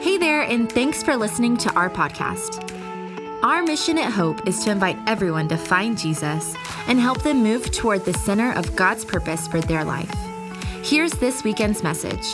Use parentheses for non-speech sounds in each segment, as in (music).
Hey there, and thanks for listening to our podcast. Our mission at Hope is to invite everyone to find Jesus and help them move toward the center of God's purpose for their life. Here's this weekend's message.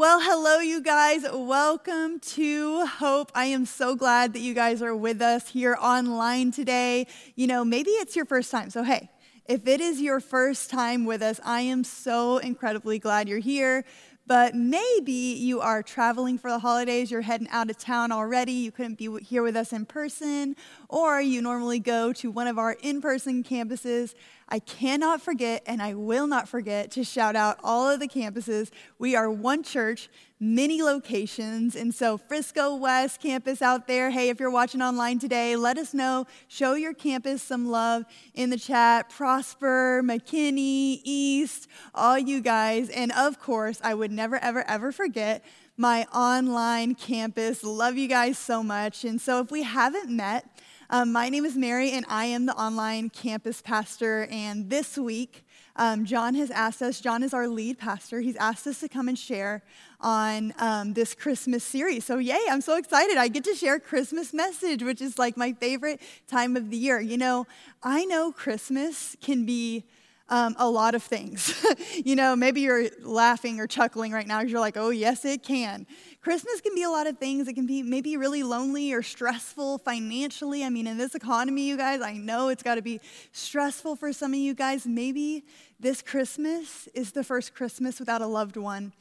Well, hello, you guys. Welcome to Hope. I am so glad that you guys are with us here online today. You know, maybe it's your first time, so hey, if it is your first time with us, I am so incredibly glad you're here. But maybe you are traveling for the holidays, you're heading out of town already, you couldn't be here with us in person, or you normally go to one of our in person campuses. I cannot forget, and I will not forget, to shout out all of the campuses. We are one church, many locations. And so, Frisco West campus out there, hey, if you're watching online today, let us know. Show your campus some love in the chat. Prosper, McKinney, East, all you guys. And of course, I would never, ever, ever forget my online campus. Love you guys so much. And so, if we haven't met, um, my name is Mary, and I am the online campus pastor. And this week, um, John has asked us, John is our lead pastor, he's asked us to come and share on um, this Christmas series. So, yay, I'm so excited. I get to share Christmas message, which is like my favorite time of the year. You know, I know Christmas can be um, a lot of things. (laughs) you know, maybe you're laughing or chuckling right now because you're like, oh, yes, it can. Christmas can be a lot of things. It can be maybe really lonely or stressful financially. I mean, in this economy, you guys, I know it's got to be stressful for some of you guys. Maybe this Christmas is the first Christmas without a loved one.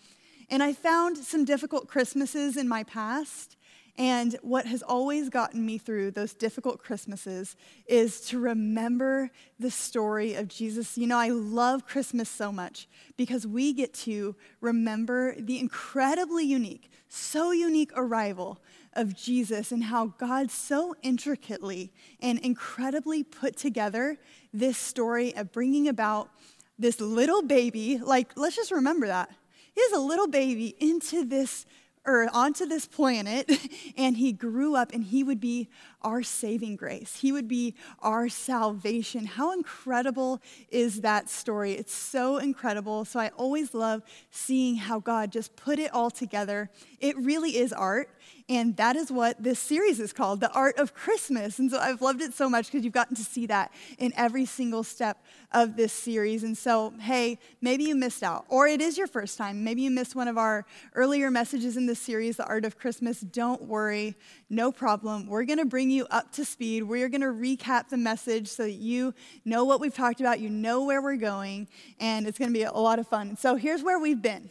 And I found some difficult Christmases in my past. And what has always gotten me through those difficult Christmases is to remember the story of Jesus. You know, I love Christmas so much because we get to remember the incredibly unique, so unique arrival of Jesus and how God so intricately and incredibly put together this story of bringing about this little baby. Like, let's just remember that. He is a little baby into this earth, onto this planet, (laughs) and he grew up and he would be our saving grace. He would be our salvation. How incredible is that story? It's so incredible. So I always love seeing how God just put it all together. It really is art. And that is what this series is called, The Art of Christmas. And so I've loved it so much because you've gotten to see that in every single step of this series. And so, hey, maybe you missed out, or it is your first time. Maybe you missed one of our earlier messages in this series, The Art of Christmas. Don't worry, no problem. We're going to bring you up to speed. We're going to recap the message so that you know what we've talked about, you know where we're going, and it's going to be a lot of fun. So here's where we've been.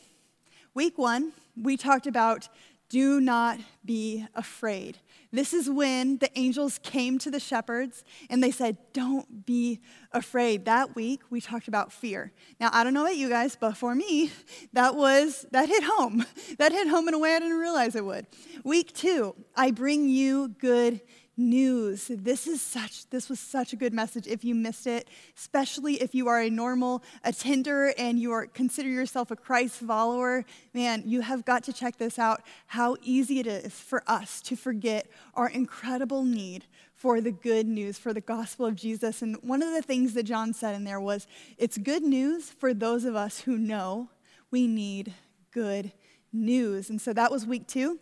Week one, we talked about do not be afraid. This is when the angels came to the shepherds and they said, Don't be afraid. That week we talked about fear. Now, I don't know about you guys, but for me, that was, that hit home. (laughs) That hit home in a way I didn't realize it would. Week two, I bring you good news. This is such this was such a good message if you missed it, especially if you are a normal attender and you are consider yourself a Christ follower. Man, you have got to check this out how easy it is for us to forget our incredible need for the good news, for the gospel of Jesus. And one of the things that John said in there was it's good news for those of us who know we need good news. And so that was week 2.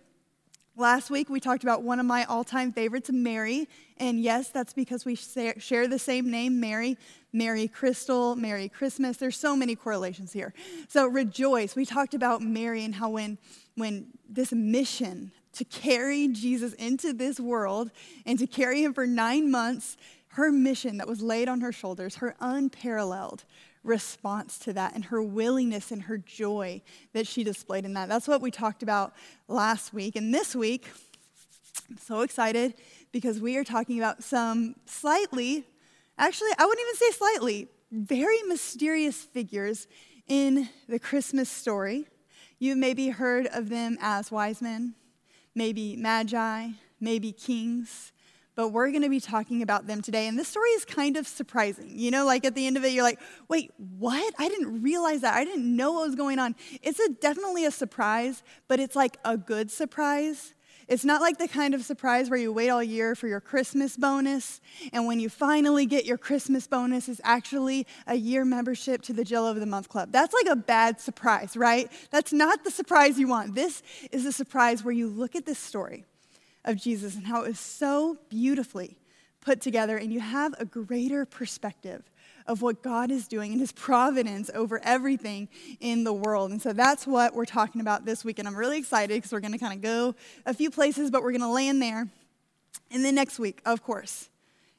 Last week, we talked about one of my all time favorites, Mary. And yes, that's because we share the same name, Mary. Mary Crystal, Merry Christmas. There's so many correlations here. So, rejoice. We talked about Mary and how when, when this mission to carry Jesus into this world and to carry him for nine months, her mission that was laid on her shoulders, her unparalleled response to that and her willingness and her joy that she displayed in that. That's what we talked about last week. And this week, I'm so excited because we are talking about some slightly, actually, I wouldn't even say slightly, very mysterious figures in the Christmas story. You maybe heard of them as wise men, maybe magi, maybe kings but we're going to be talking about them today. And this story is kind of surprising. You know, like at the end of it, you're like, wait, what? I didn't realize that. I didn't know what was going on. It's a, definitely a surprise, but it's like a good surprise It's not like the kind of surprise where you wait all year for your Christmas bonus, and when you finally get your Christmas bonus, is actually a year membership to the Jelly of the Month Club. That's like a bad surprise, right? That's not the surprise you want. This is a surprise where you look at this story of Jesus and how it was so beautifully put together, and you have a greater perspective of what God is doing and his providence over everything in the world. And so that's what we're talking about this week. And I'm really excited because we're going to kind of go a few places, but we're going to land there. And then next week, of course,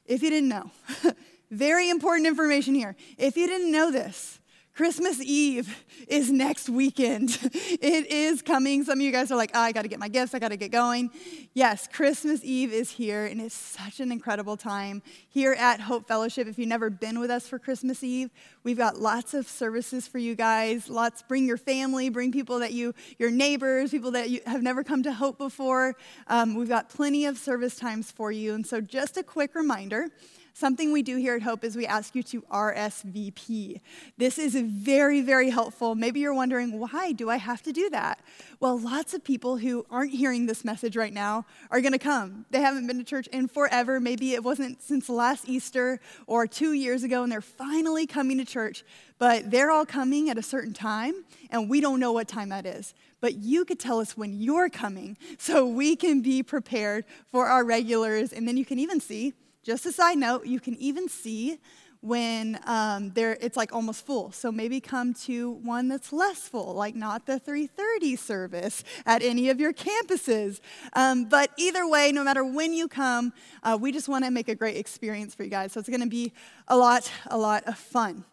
if you didn't know, (laughs) very important information here. If you didn't know this, Christmas Eve is next weekend. (laughs) It is coming. Some of you guys are like, oh, I got to get my gifts, I got to get going. Yes, Christmas Eve is here, and it's such an incredible time here at Hope Fellowship. If you've never been with us for Christmas Eve, we've got lots of services for you guys. Lots, bring your family, bring people that you, your neighbors, people that you have never come to Hope before. Um, we've got plenty of service times for you. And so, just a quick reminder Something we do here at Hope is we ask you to RSVP. This is very, very helpful. Maybe you're wondering, why do I have to do that? Well, lots of people who aren't hearing this message right now are going to come. They haven't been to church in forever. Maybe it wasn't since last Easter or two years ago, and they're finally coming to church, but they're all coming at a certain time, and we don't know what time that is but you could tell us when you're coming so we can be prepared for our regulars. And then you can even see just a side note, you can even see when um, it's like almost full. So maybe come to one that's less full, like not the 3:30 service at any of your campuses. Um, but either way, no matter when you come, uh, we just want to make a great experience for you guys. So it's going to be a lot, a lot of fun.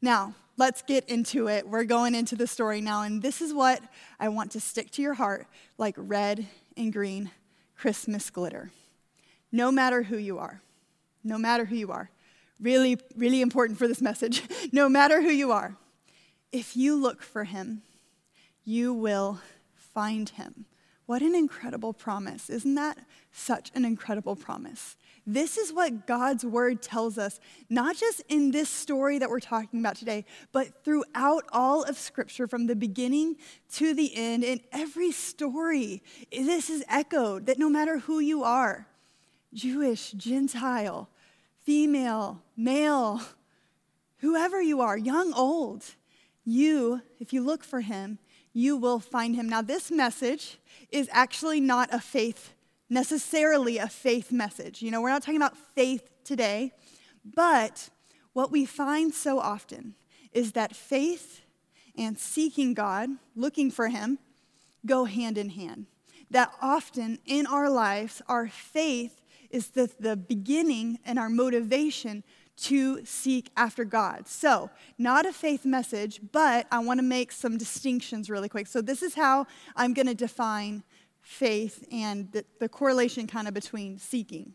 Now, let's get into it. We're going into the story now, and this is what I want to stick to your heart like red and green Christmas glitter. No matter who you are no matter who you are. Really, really important for this message. (laughs) no matter who you are, if you look for him, you will find him. What an incredible promise. Isn't that such an incredible promise? This is what God's word tells us, not just in this story that we're talking about today, but throughout all of Scripture, from the beginning to the end, in every story. This is echoed that no matter who you are, Jewish, Gentile, female, male, whoever you are, young, old, you, if you look for him, you will find him. Now, this message is actually not a faith, necessarily a faith message. You know, we're not talking about faith today, but what we find so often is that faith and seeking God, looking for him, go hand in hand. That often in our lives, our faith is the, the beginning and our motivation to seek after God. So, not a faith message, but I want to make some distinctions really quick. So, this is how I'm going to define faith and the, the correlation kind of between seeking.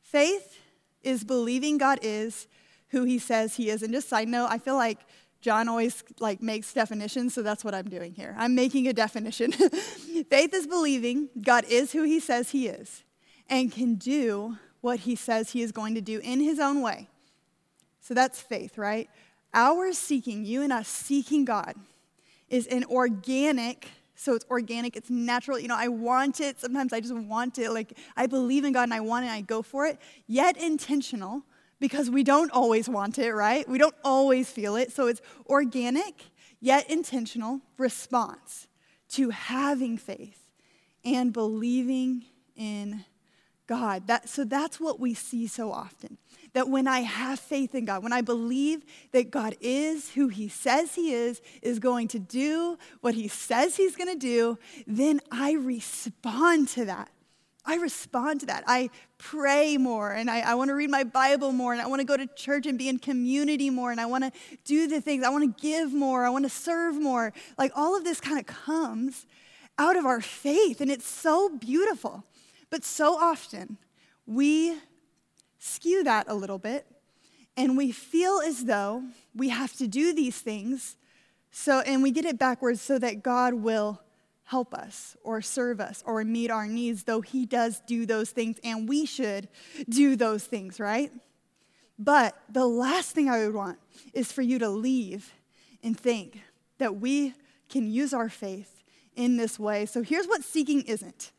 Faith is believing God is who he says he is. And just side note, I feel like John always like makes definitions, so that's what I'm doing here. I'm making a definition. (laughs) Faith is believing God is who he says he is and can do what he says he is going to do in his own way. So that's faith, right? Our seeking, you and us seeking God, is an organic, so it's organic, it's natural. You know, I want it. Sometimes I just want it. Like, I believe in God and I want it and I go for it, yet intentional because we don't always want it, right? We don't always feel it. So it's organic, yet intentional response to having faith and believing in God. That, so that's what we see so often. That when I have faith in God, when I believe that God is who He says He is, is going to do what He says He's going to do, then I respond to that. I respond to that. I pray more and I, I want to read my Bible more and I want to go to church and be in community more and I want to do the things. I want to give more. I want to serve more. Like all of this kind of comes out of our faith and it's so beautiful. But so often, we skew that a little bit and we feel as though we have to do these things so and we get it backwards so that God will help us or serve us or meet our needs though he does do those things and we should do those things right? But the last thing i would want is for you to leave and think that we can use our faith in this way. So here's what seeking isn't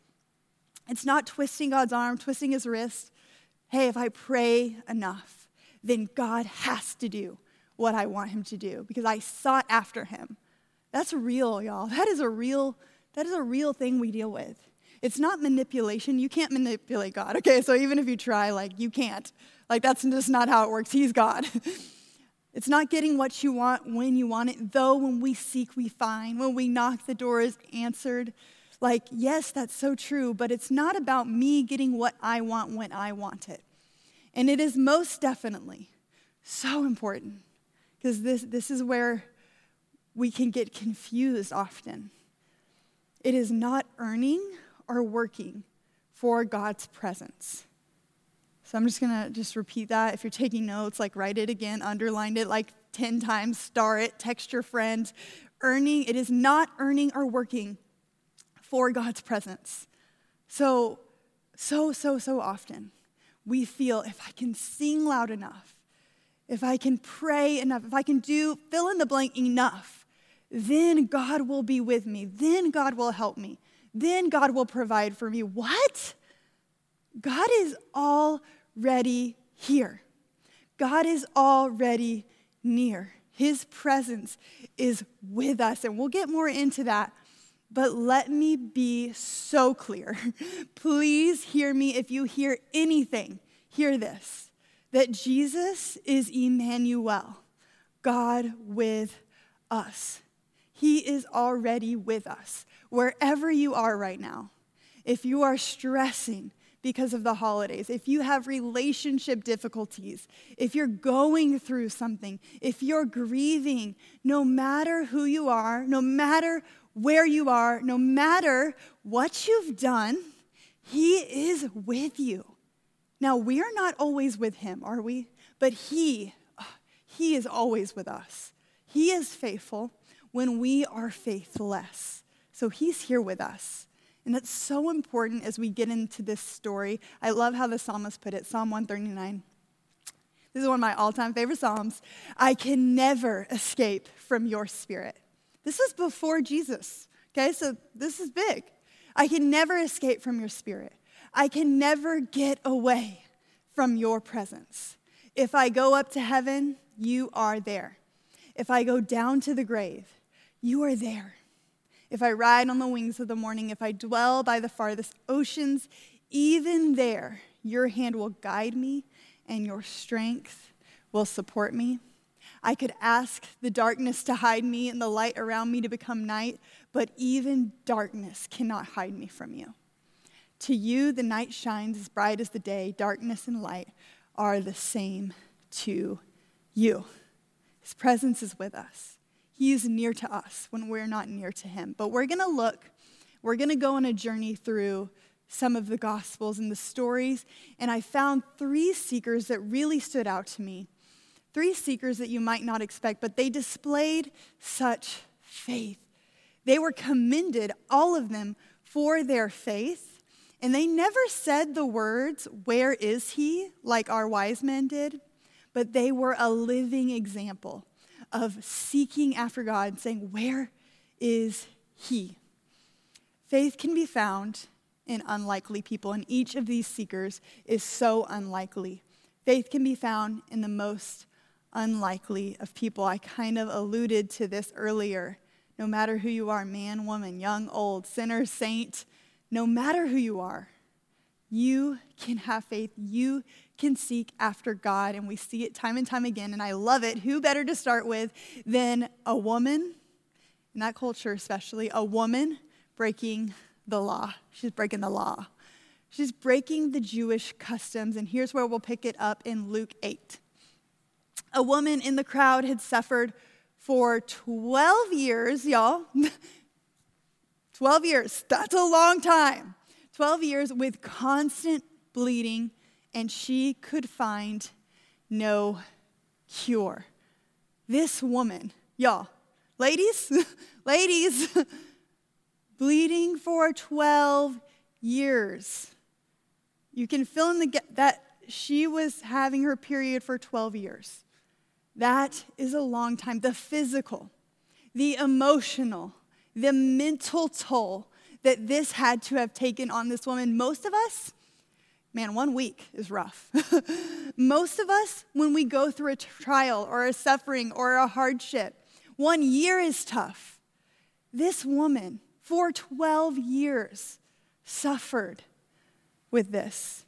It's not twisting God's arm, twisting his wrist. Hey, if I pray enough, then God has to do what I want him to do because I sought after him. That's real, y'all. That is a real that is a real thing we deal with. It's not manipulation. You can't manipulate God. Okay, so even if you try, like you can't. Like that's just not how it works. He's God. (laughs) It's not getting what you want when you want it, though when we seek, we find. When we knock, the door is answered. Like, yes, that's so true, but it's not about me getting what I want when I want it. And it is most definitely so important because this, this is where we can get confused often. It is not earning or working for God's presence. So I'm just to just repeat that. If you're taking notes, like write it again, underline it like 10 times, star it, text your friend. Earning, it is not earning or working for God's presence. So, so, so, so often we feel if I can sing loud enough, if I can pray enough, if I can do fill in the blank enough, then God will be with me. Then God will help me. Then God will provide for me. What? God is already here. God is already near. His presence is with us. And we'll get more into that. But let me be so clear. (laughs) Please hear me. If you hear anything, hear this that Jesus is Emmanuel, God with us. He is already with us, wherever you are right now. If you are stressing, because of the holidays, if you have relationship difficulties, if you're going through something, if you're grieving, no matter who you are, no matter where you are, no matter what you've done, He is with you. Now, we are not always with Him, are we? But He, He is always with us. He is faithful when we are faithless. So He's here with us. And that's so important as we get into this story. I love how the psalmist put it Psalm 139. This is one of my all time favorite Psalms. I can never escape from your spirit. This is before Jesus, okay? So this is big. I can never escape from your spirit. I can never get away from your presence. If I go up to heaven, you are there. If I go down to the grave, you are there if I ride on the wings of the morning, if I dwell by the farthest oceans, even there your hand will guide me and your strength will support me. I could ask the darkness to hide me and the light around me to become night, but even darkness cannot hide me from you. To you, the night shines as bright as the day. Darkness and light are the same to you. His presence is with us. He is near to us when we're not near to him. But we're going to look, we're going to go on a journey through some of the Gospels and the stories. And I found three seekers that really stood out to me. Three seekers that you might not expect, but they displayed such faith. They were commended, all of them, for their faith. And they never said the words, Where is he? like our wise men did, but they were a living example of seeking after God and saying, Where is He? Faith can be found in unlikely people, and each of these seekers is so unlikely. Faith can be found in the most unlikely of people. I kind of alluded to this earlier. No matter who you are man, woman, young, old, sinner, saint no matter who you are, you can have faith. You can seek after God. And we see it time and time again. And I love it. Who better to start with than a woman, in that culture especially, a woman breaking the law? She's breaking the law. She's breaking the Jewish customs. And here's where we'll pick it up in Luke 8. A woman in the crowd had suffered for 12 years, y'all. (laughs) 12 years, that's a long time. 12 years with constant bleeding and she could find no cure. This woman, y'all, ladies, (laughs) ladies, (laughs) bleeding for 12 years. You can fill in the gap that she was having her period for 12 years. That is a long time. The physical, the emotional, the mental toll that this had to have taken on this woman. Most of us, man, one week is rough. (laughs) Most of us, when we go through a trial or a suffering or a hardship, one year is tough. This woman, for 12 years, suffered with this.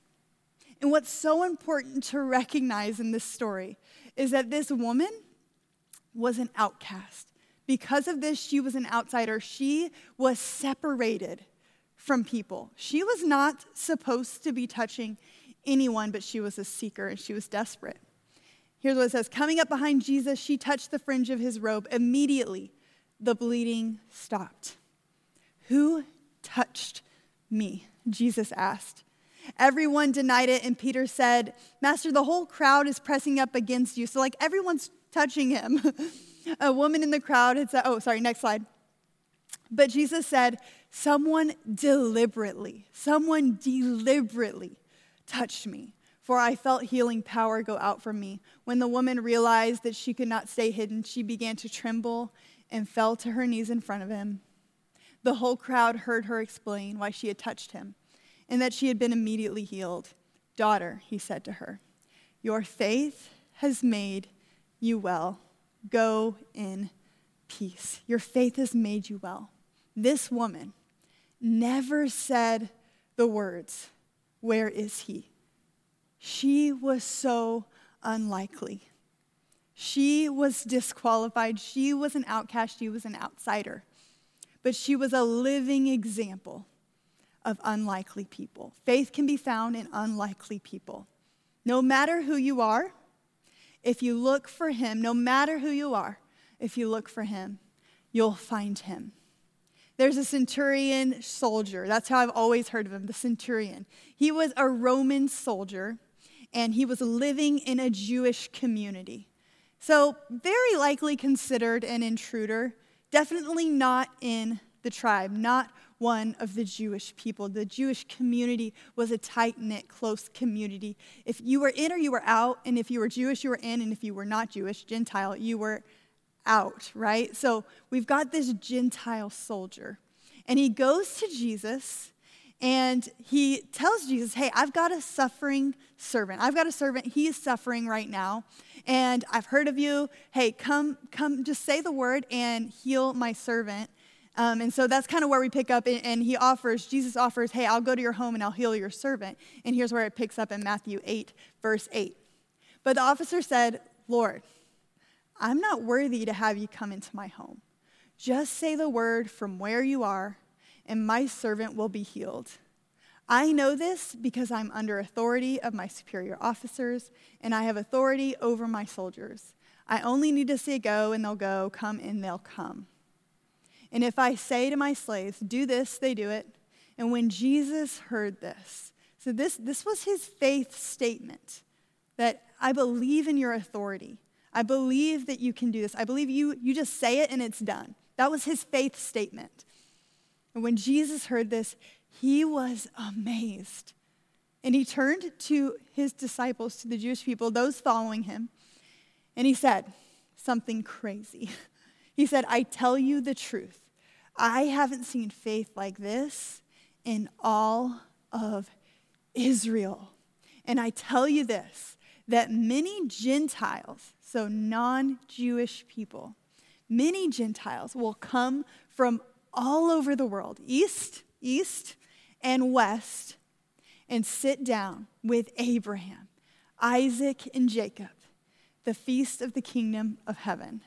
And what's so important to recognize in this story is that this woman was an outcast. Because of this, she was an outsider. She was separated from people. She was not supposed to be touching anyone, but she was a seeker and she was desperate. Here's what it says Coming up behind Jesus, she touched the fringe of his robe. Immediately, the bleeding stopped. Who touched me? Jesus asked. Everyone denied it, and Peter said, Master, the whole crowd is pressing up against you. So, like, everyone's touching him. (laughs) a woman in the crowd had said, Oh, sorry, next slide. But Jesus said, Someone deliberately, someone deliberately touched me, for I felt healing power go out from me. When the woman realized that she could not stay hidden, she began to tremble and fell to her knees in front of him. The whole crowd heard her explain why she had touched him and that she had been immediately healed. Daughter, he said to her, your faith has made you well. Go in peace. Your faith has made you well. This woman never said the words, Where is he? She was so unlikely. She was disqualified. She was an outcast. She was an outsider. But she was a living example of unlikely people. Faith can be found in unlikely people. No matter who you are, if you look for him, no matter who you are, if you look for him, you'll find him. There's a centurion soldier. That's how I've always heard of him, the centurion. He was a Roman soldier and he was living in a Jewish community. So, very likely considered an intruder, definitely not in the tribe, not one of the Jewish people. The Jewish community was a tight knit, close community. If you were in or you were out, and if you were Jewish, you were in, and if you were not Jewish, Gentile, you were out, right? So we've got this Gentile soldier, and he goes to Jesus and he tells Jesus, Hey, I've got a suffering servant. I've got a servant. He is suffering right now. And I've heard of you. Hey, come, come, just say the word and heal my servant. Um, and so that's kind of where we pick up, and, and, he offers, Jesus offers, hey, I'll go to your home and I'll heal your servant. And here's where it picks up in Matthew 8, verse 8. But the officer said, Lord, I'm not worthy to have you come into my home. Just say the word from where you are, and my servant will be healed. I know this because I'm under authority of my superior officers, and I have authority over my soldiers. I only need to say go, and they'll go, come, and they'll come. And if I say to my slaves, do this, they do it. And when Jesus heard this, so this, this was his faith statement that I believe in your authority. I believe that you can do this. I believe you, you just say it and it's done. That was his faith statement. And when Jesus heard this, he was amazed. And he turned to his disciples, to the Jewish people, those following him, and he said something crazy. (laughs) He said, I tell you the truth. I haven't seen faith like this in all of Israel. And I tell you this that many Gentiles, so non Jewish people, many Gentiles will come from all over the world, east, east, and west, and sit down with Abraham, Isaac, and Jacob, the feast of the kingdom of heaven.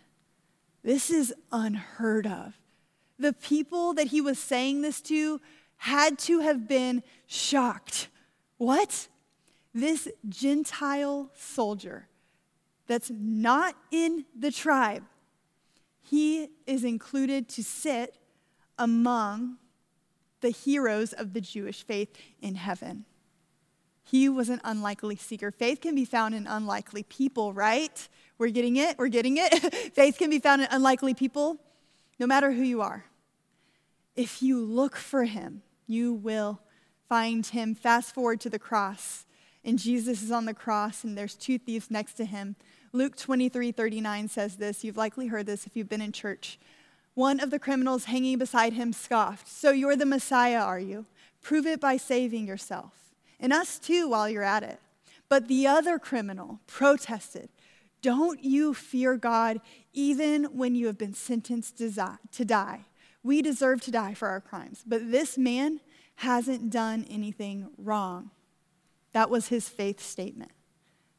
This is unheard of. The people that he was saying this to had to have been shocked. What? This Gentile soldier that's not in the tribe, he is included to sit among the heroes of the Jewish faith in heaven. He was an unlikely seeker. Faith can be found in unlikely people, right? We're getting it. We're getting it. (laughs) Faith can be found in unlikely people, no matter who you are. If you look for him, you will find him. Fast forward to the cross, and Jesus is on the cross, and there's two thieves next to him. Luke 23 39 says this. You've likely heard this if you've been in church. One of the criminals hanging beside him scoffed, So you're the Messiah, are you? Prove it by saving yourself. And us too, while you're at it. But the other criminal protested, Don't you fear God even when you have been sentenced to die? We deserve to die for our crimes. But this man hasn't done anything wrong. That was his faith statement.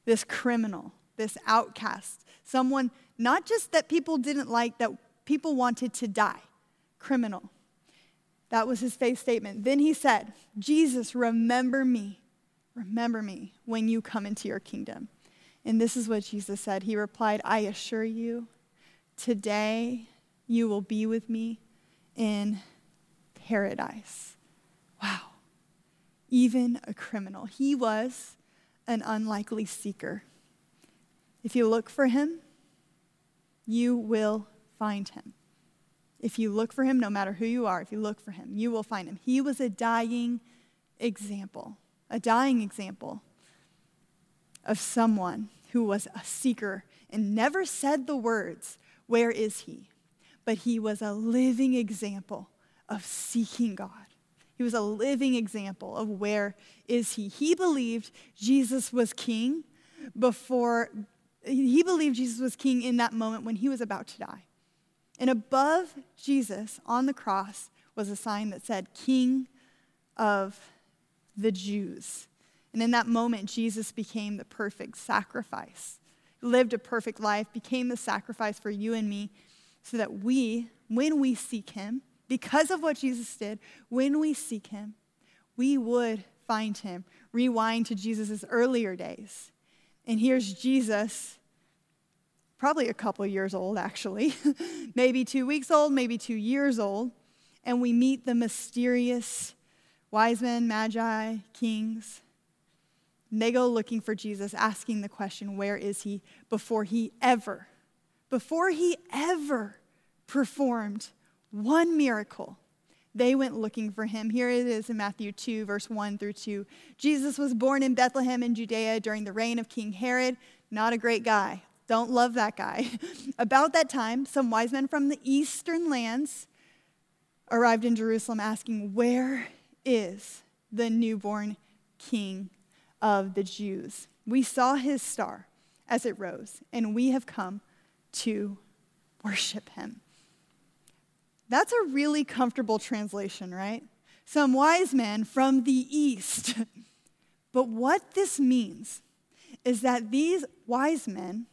This criminal, this outcast, someone not just that people didn't like, that people wanted to die. Criminal. That was his faith statement. Then he said, Jesus, remember me. Remember me when you come into your kingdom. And this is what Jesus said. He replied, I assure you, today you will be with me in paradise. Wow. Even a criminal. He was an unlikely seeker. If you look for him, you will find him. If you look for him, no matter who you are, if you look for him, you will find him. He was a dying example, a dying example of someone who was a seeker and never said the words, Where is he? But he was a living example of seeking God. He was a living example of where is he. He believed Jesus was king before, he believed Jesus was king in that moment when he was about to die. And above Jesus on the cross was a sign that said, King of the Jews. And in that moment, Jesus became the perfect sacrifice, lived a perfect life, became the sacrifice for you and me, so that we, when we seek him, because of what Jesus did, when we seek him, we would find him. Rewind to Jesus' earlier days. And here's Jesus probably a couple years old, actually, (laughs) maybe two weeks old, maybe two years old, and we meet the mysterious wise men, magi, kings. They go looking for Jesus, asking the question, Where is he? before he ever, before he ever performed one miracle. They went looking for him. Here it is in Matthew 2, verse 1 through 2. Jesus was born in Bethlehem in Judea during the reign of King Herod. Not a great guy, don't love that guy. (laughs) About that time, some wise men from the eastern lands arrived in Jerusalem asking, Where is the newborn king of the Jews? We saw his star as it rose, and we have come to worship him. That's a really comfortable translation, right? Some wise men from the east. (laughs) but what this means is that these wise men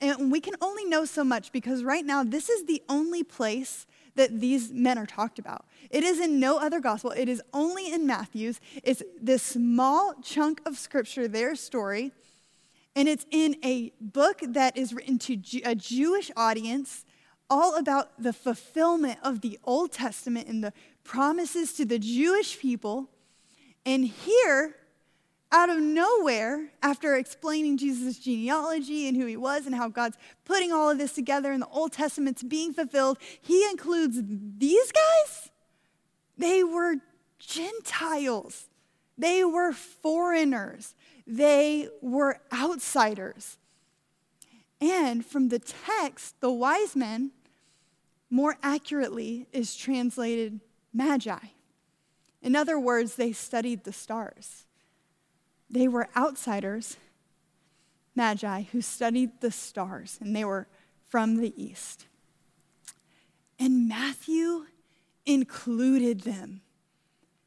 and we can only know so much because right now, this is the only place that these men are talked about. It is in no other gospel, it is only in Matthew's. It's this small chunk of scripture, their story, and it's in a book that is written to a Jewish audience all about the fulfillment of the Old Testament and the promises to the Jewish people. And here, out of nowhere, after explaining Jesus' genealogy and who he was and how God's putting all of this together and the Old Testament's being fulfilled, he includes these guys. They were Gentiles, they were foreigners, they were outsiders. And from the text, the wise men, more accurately, is translated magi. In other words, they studied the stars. They were outsiders, magi, who studied the stars, and they were from the east. And Matthew included them.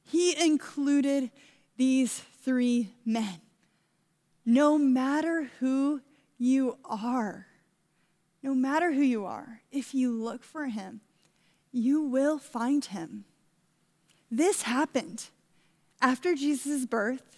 He included these three men. No matter who you are, no matter who you are, if you look for him, you will find him. This happened after Jesus' birth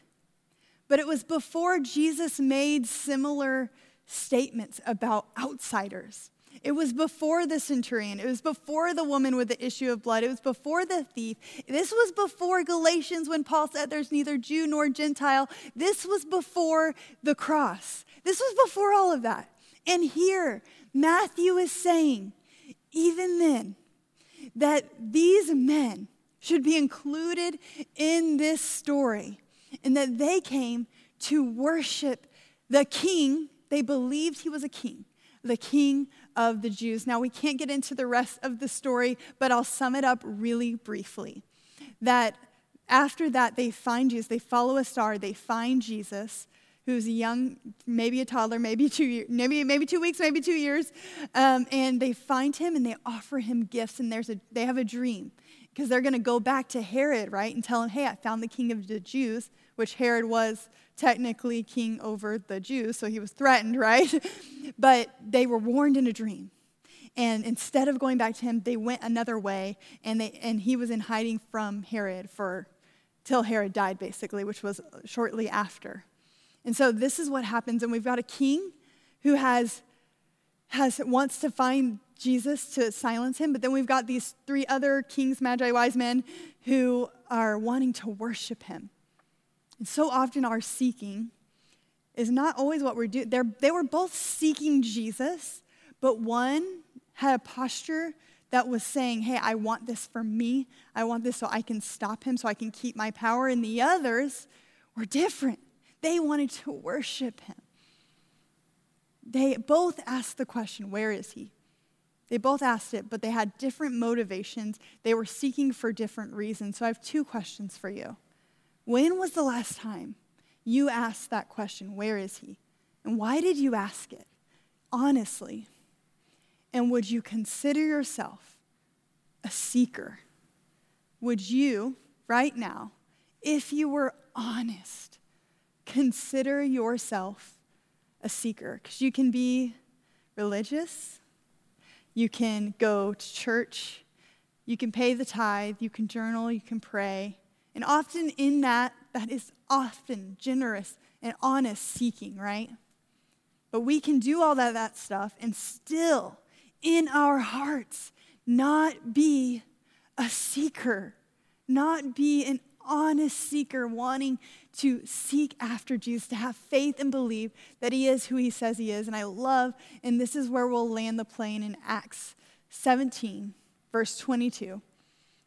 but it was before Jesus made similar statements about outsiders. It was before the centurion. It was before the woman with the issue of blood. It was before the thief. This was before Galatians when Paul said there's neither Jew nor Gentile. This was before the cross. This was before all of that. And here, Matthew is saying, even then, that these men should be included in this story and that they came to worship the king. They believed he was a king, the king of the Jews. Now, we can't get into the rest of the story, but I'll sum it up really briefly. That after that, they find Jesus, they follow a star, they find Jesus who's a young, maybe a toddler, maybe two, years, maybe, maybe two weeks, maybe two years. Um, and they find him and they offer him gifts. And there's a, they have a dream because they're going to go back to Herod, right, and tell him, hey, I found the king of the Jews, which Herod was technically king over the Jews, so he was threatened, (laughs) right? but they were warned in a dream. And instead of going back to him, they went another way, and, they, and he was in hiding from Herod for till Herod died, basically, which was shortly after. And so this is what happens. And we've got a king who has, has wants to find Jesus to silence him, but then we've got these three other kings, magi, wise men, who are wanting to worship him. And so often our seeking is not always what we're doing. They were both seeking Jesus, but one had a posture that was saying, Hey, I want this for me. I want this so I can stop him, so I can keep my power. And the others were different. They wanted to worship him. They both asked the question, Where is he? They both asked it, but they had different motivations. They were seeking for different reasons. So I have two questions for you. When was the last time you asked that question, Where is he? And why did you ask it? Honestly. And would you consider yourself a seeker? Would you, right now, if you were honest, consider yourself a seeker because you can be religious, you can go to church, you can pay the tithe, you can journal, you can pray. And often in that, that is often generous and honest seeking, right? But we can do all that, that stuff and still, in our hearts, not be a seeker, not be an honest seeker wanting to seek after Jesus, to have faith and believe that he is who he says he is. And I love, and this is where we'll land the plane in Acts 17, verse 22.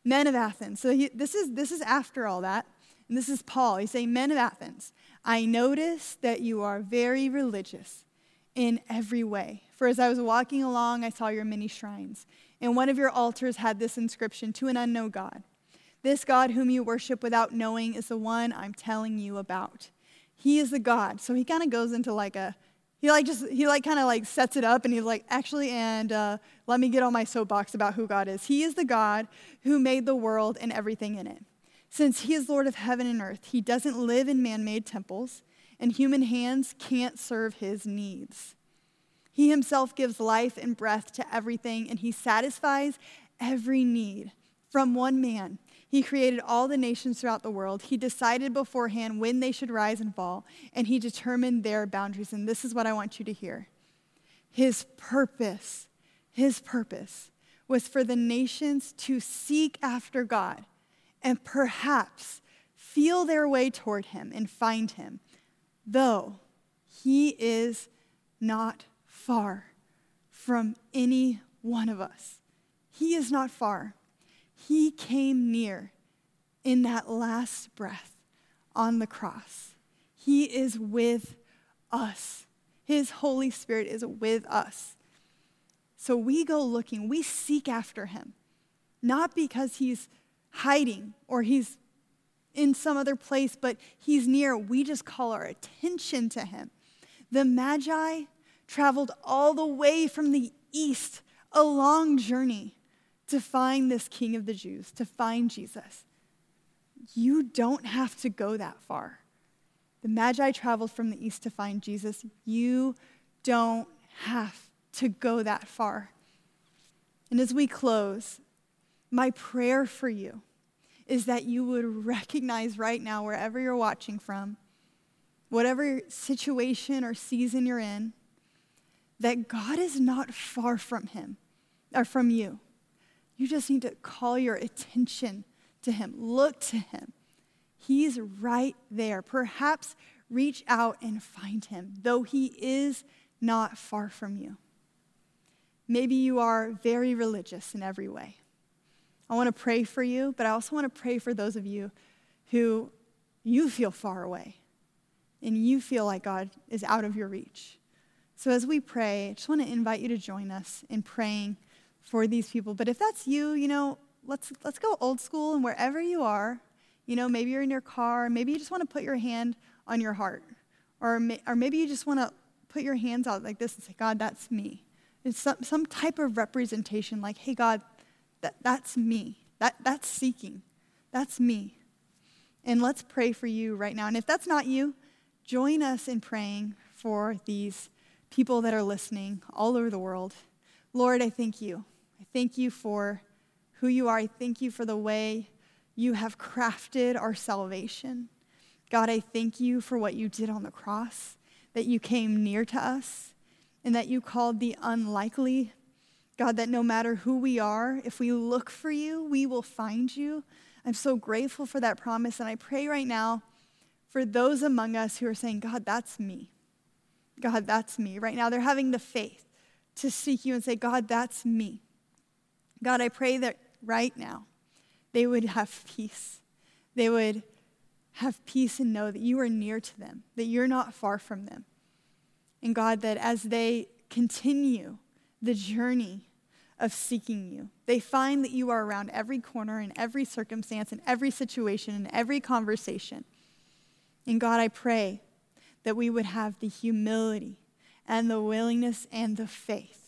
Men of Athens. So he, this, is, this is after all that. And this is Paul. He's saying, Men of Athens, I notice that you are very religious in every way. For as I was walking along, I saw your many shrines. And one of your altars had this inscription to an unknown God. This God whom you worship without knowing is the one I'm telling you about. He is the God. So he kind of goes into like a, he like just, he like kind of like sets it up and he's like, actually, and uh, let me get on my soapbox about who God is. He is the God who made the world and everything in it. Since he is Lord of heaven and earth, he doesn't live in man made temples, and human hands can't serve his needs. He himself gives life and breath to everything, and he satisfies every need from one man he created all the nations throughout the world. He decided beforehand when they should rise and fall, and he determined their boundaries. And this is what I want you to hear His purpose, his purpose was for the nations to seek after God and perhaps feel their way toward him and find him, though he is not far from any one of us. He is not far. He came near in that last breath on the cross. He is with us. His Holy Spirit is with us. So we go looking, we seek after him, not because he's hiding or he's in some other place, but he's near. We just call our attention to him. The Magi traveled all the way from the east, a long journey to find this King of the Jews, to find Jesus. You don't have to go that far. The Magi traveled from the east to find Jesus. You don't have to go that far. And as we close, my prayer for you is that you would recognize right now, wherever you're watching from, whatever situation or season you're in, that God is not far from him or from you. You just need to call your attention to him, look to him. He's right there. Perhaps reach out and find him, though he is not far from you. Maybe you are very religious in every way. I want to pray for you, but I also want to pray for those of you who you feel far away and you feel like God is out of your reach. So as we pray, I just want to invite you to join us in praying for these people. But if that's you, you know, let's let's go old school and wherever you are, you know, maybe you're in your car, maybe you just want to put your hand on your heart. Or, or maybe you just want to put your hands out like this and say, God, that's me. It's some, some type of representation like, hey, God, that, that's me. That, that's seeking. That's me. And let's pray for you right now. And if that's not you, join us in praying for these people that are listening all over the world. Lord, I thank you. Thank you for who you are. I thank you for the way you have crafted our salvation. God, I thank you for what you did on the cross, that you came near to us, and that you called the unlikely. God, that no matter who we are, if we look for you, we will find you. I'm so grateful for that promise. And I pray right now for those among us who are saying, God, that's me. God, that's me. Right now, they're having the faith to seek you and say, God, that's me. God, I pray that right now they would have peace. They would have peace and know that you are near to them, that you're not far from them. And God, that as they continue the journey of seeking you, they find that you are around every corner, in every circumstance, in every situation, in every conversation. And God, I pray that we would have the humility and the willingness and the faith